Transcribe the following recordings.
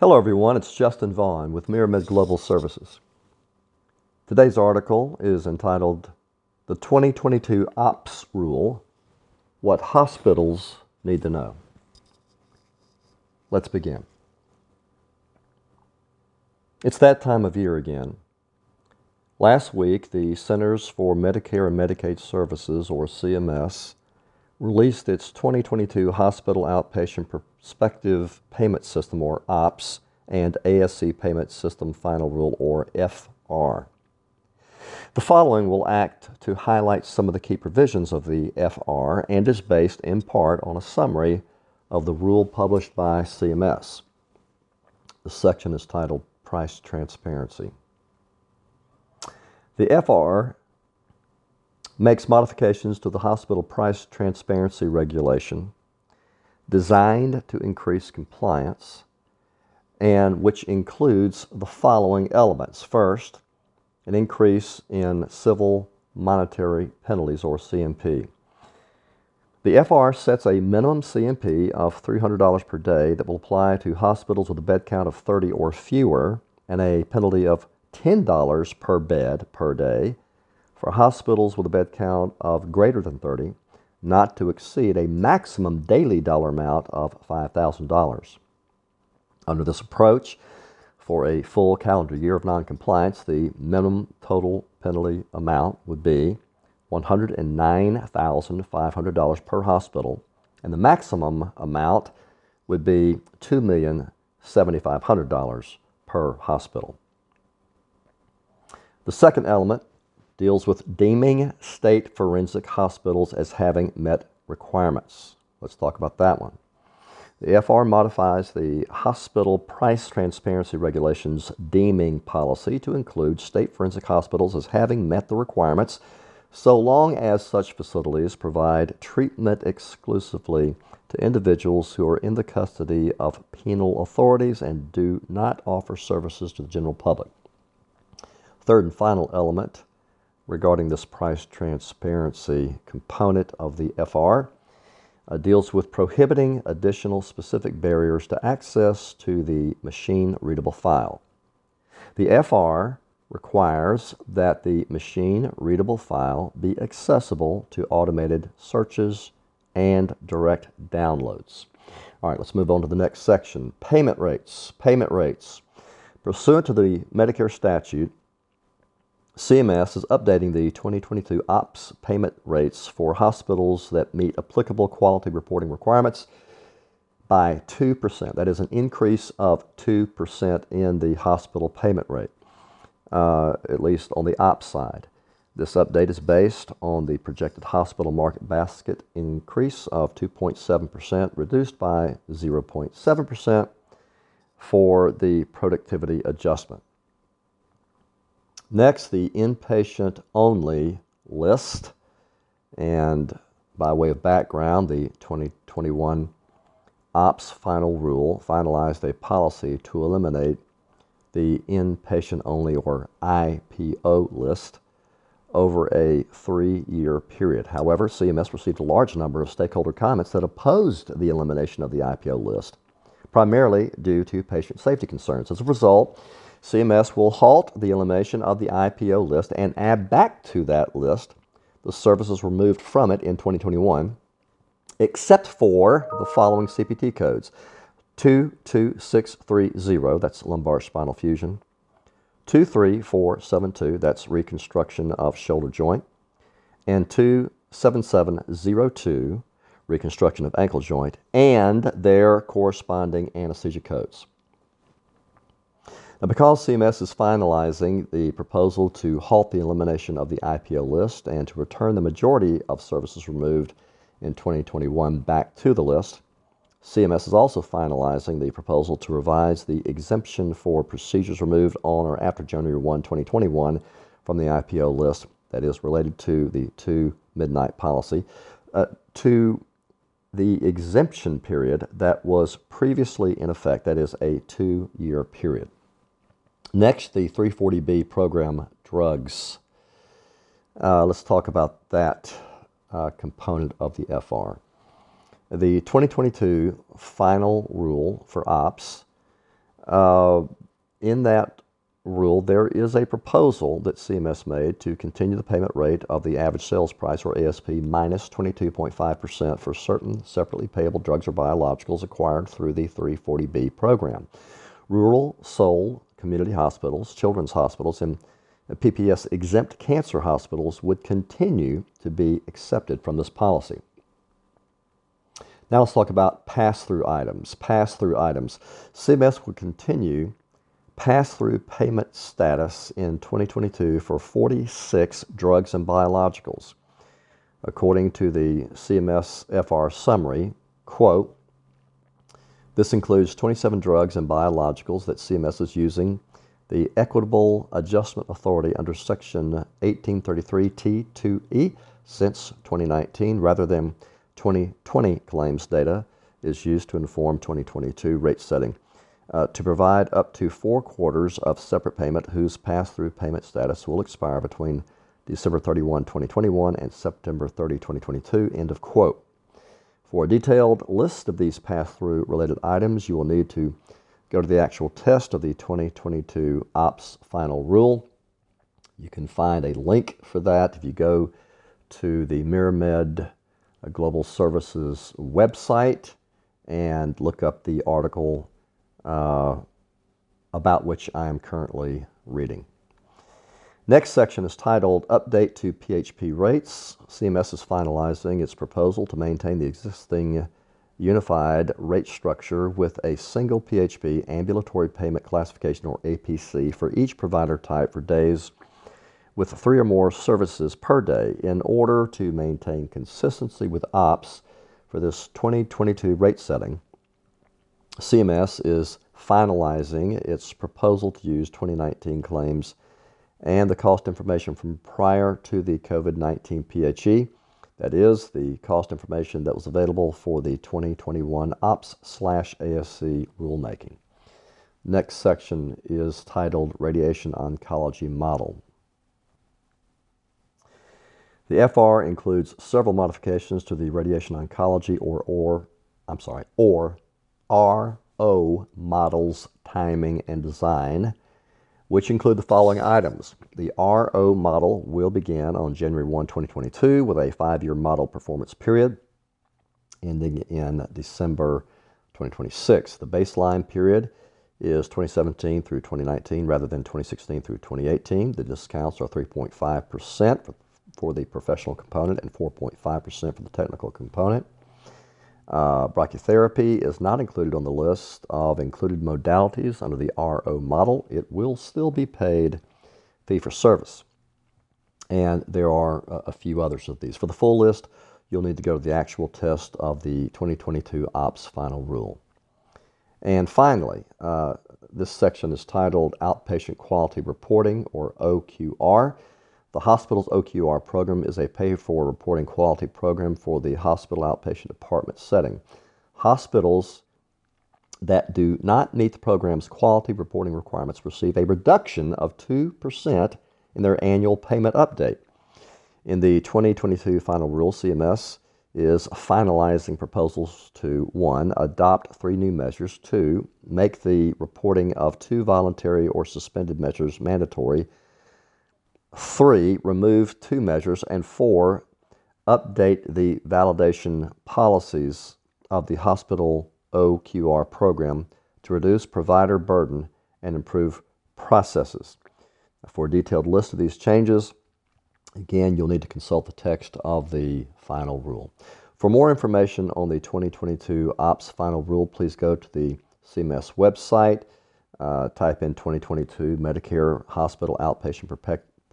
Hello, everyone. It's Justin Vaughn with MiraMed Global Services. Today's article is entitled The 2022 OPS Rule What Hospitals Need to Know. Let's begin. It's that time of year again. Last week, the Centers for Medicare and Medicaid Services, or CMS, released its 2022 Hospital Outpatient Prospective Payment System, or OPS, and ASC Payment System Final Rule, or FR. The following will act to highlight some of the key provisions of the FR and is based in part on a summary of the rule published by CMS. The section is titled Price Transparency. The FR makes modifications to the hospital price transparency regulation designed to increase compliance and which includes the following elements. First, an increase in civil monetary penalties or CMP. The FR sets a minimum CMP of $300 per day that will apply to hospitals with a bed count of 30 or fewer and a penalty of $10 per bed per day for hospitals with a bed count of greater than 30, not to exceed a maximum daily dollar amount of $5,000. Under this approach, for a full calendar year of noncompliance, the minimum total penalty amount would be $109,500 per hospital, and the maximum amount would be $2,7500 per hospital. The second element deals with deeming state forensic hospitals as having met requirements. Let's talk about that one. The FR modifies the hospital price transparency regulations deeming policy to include state forensic hospitals as having met the requirements so long as such facilities provide treatment exclusively to individuals who are in the custody of penal authorities and do not offer services to the general public. Third and final element regarding this price transparency component of the FR uh, deals with prohibiting additional specific barriers to access to the machine readable file. The FR requires that the machine readable file be accessible to automated searches and direct downloads. All right, let's move on to the next section payment rates. Payment rates. Pursuant to the Medicare statute, CMS is updating the 2022 OPS payment rates for hospitals that meet applicable quality reporting requirements by 2%. That is an increase of 2% in the hospital payment rate, uh, at least on the OPS side. This update is based on the projected hospital market basket increase of 2.7%, reduced by 0.7% for the productivity adjustment. Next, the inpatient only list. And by way of background, the 2021 OPS final rule finalized a policy to eliminate the inpatient only or IPO list over a three year period. However, CMS received a large number of stakeholder comments that opposed the elimination of the IPO list, primarily due to patient safety concerns. As a result, CMS will halt the elimination of the IPO list and add back to that list the services removed from it in 2021, except for the following CPT codes. 22630, that's lumbar spinal fusion, 23472, that's reconstruction of shoulder joint, and 27702, reconstruction of ankle joint, and their corresponding anesthesia codes. Now, because CMS is finalizing the proposal to halt the elimination of the IPO list and to return the majority of services removed in 2021 back to the list, CMS is also finalizing the proposal to revise the exemption for procedures removed on or after January 1, 2021 from the IPO list that is related to the two midnight policy uh, to the exemption period that was previously in effect, that is a two year period. Next, the 340B program drugs. Uh, let's talk about that uh, component of the FR. The 2022 final rule for OPS Uh, in that rule, there is a proposal that CMS made to continue the payment rate of the average sales price, or ASP, minus 22.5% for certain separately payable drugs or biologicals acquired through the 340B program. Rural, sole, community hospitals, children's hospitals, and PPS exempt cancer hospitals would continue to be accepted from this policy. Now let's talk about pass through items. Pass through items. CMS will continue pass through payment status in 2022 for 46 drugs and biologicals. According to the CMS FR summary, quote, this includes 27 drugs and biologicals that CMS is using the Equitable Adjustment Authority under Section 1833T2E since 2019 rather than 2020 claims data is used to inform 2022 rate setting uh, to provide up to four quarters of separate payment whose pass-through payment status will expire between December 31, 2021 and September 30, 2022. End of quote. For a detailed list of these pass-through related items, you will need to go to the actual test of the 2022 OPS final rule. You can find a link for that if you go to the MiraMed Global Services website and look up the article uh, about which I am currently reading. Next section is titled Update to PHP Rates. CMS is finalizing its proposal to maintain the existing unified rate structure with a single PHP ambulatory payment classification or APC for each provider type for days with three or more services per day in order to maintain consistency with OPS for this 2022 rate setting. CMS is finalizing its proposal to use 2019 claims and the cost information from prior to the COVID 19 PHE. That is the cost information that was available for the 2021 OPS slash ASC rulemaking. Next section is titled Radiation Oncology Model. The FR includes several modifications to the radiation oncology or or I'm sorry, or RO models, timing, and design, which include the following items. The RO model will begin on January 1, 2022, with a five year model performance period ending in December 2026. The baseline period is 2017 through 2019 rather than 2016 through 2018. The discounts are 3.5% for, for the professional component and 4.5% for the technical component. Uh, brachytherapy is not included on the list of included modalities under the RO model. It will still be paid fee for service. And there are a few others of these. For the full list, you'll need to go to the actual test of the 2022 OPS final rule. And finally, uh, this section is titled Outpatient Quality Reporting, or OQR. The hospital's OQR program is a pay for reporting quality program for the hospital outpatient department setting. Hospitals that do not meet the program's quality reporting requirements receive a reduction of 2% in their annual payment update. In the 2022 final rule, CMS is finalizing proposals to one, adopt three new measures, two, make the reporting of two voluntary or suspended measures mandatory Three, remove two measures. And four, update the validation policies of the hospital OQR program to reduce provider burden and improve processes. For a detailed list of these changes, again, you'll need to consult the text of the final rule. For more information on the 2022 OPS final rule, please go to the CMS website. Uh, type in 2022 Medicare Hospital Outpatient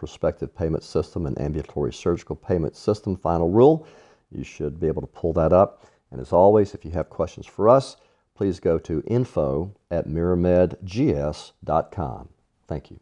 prospective payment system and ambulatory surgical payment system final rule. You should be able to pull that up. And as always, if you have questions for us, please go to info at miramedgs.com. Thank you.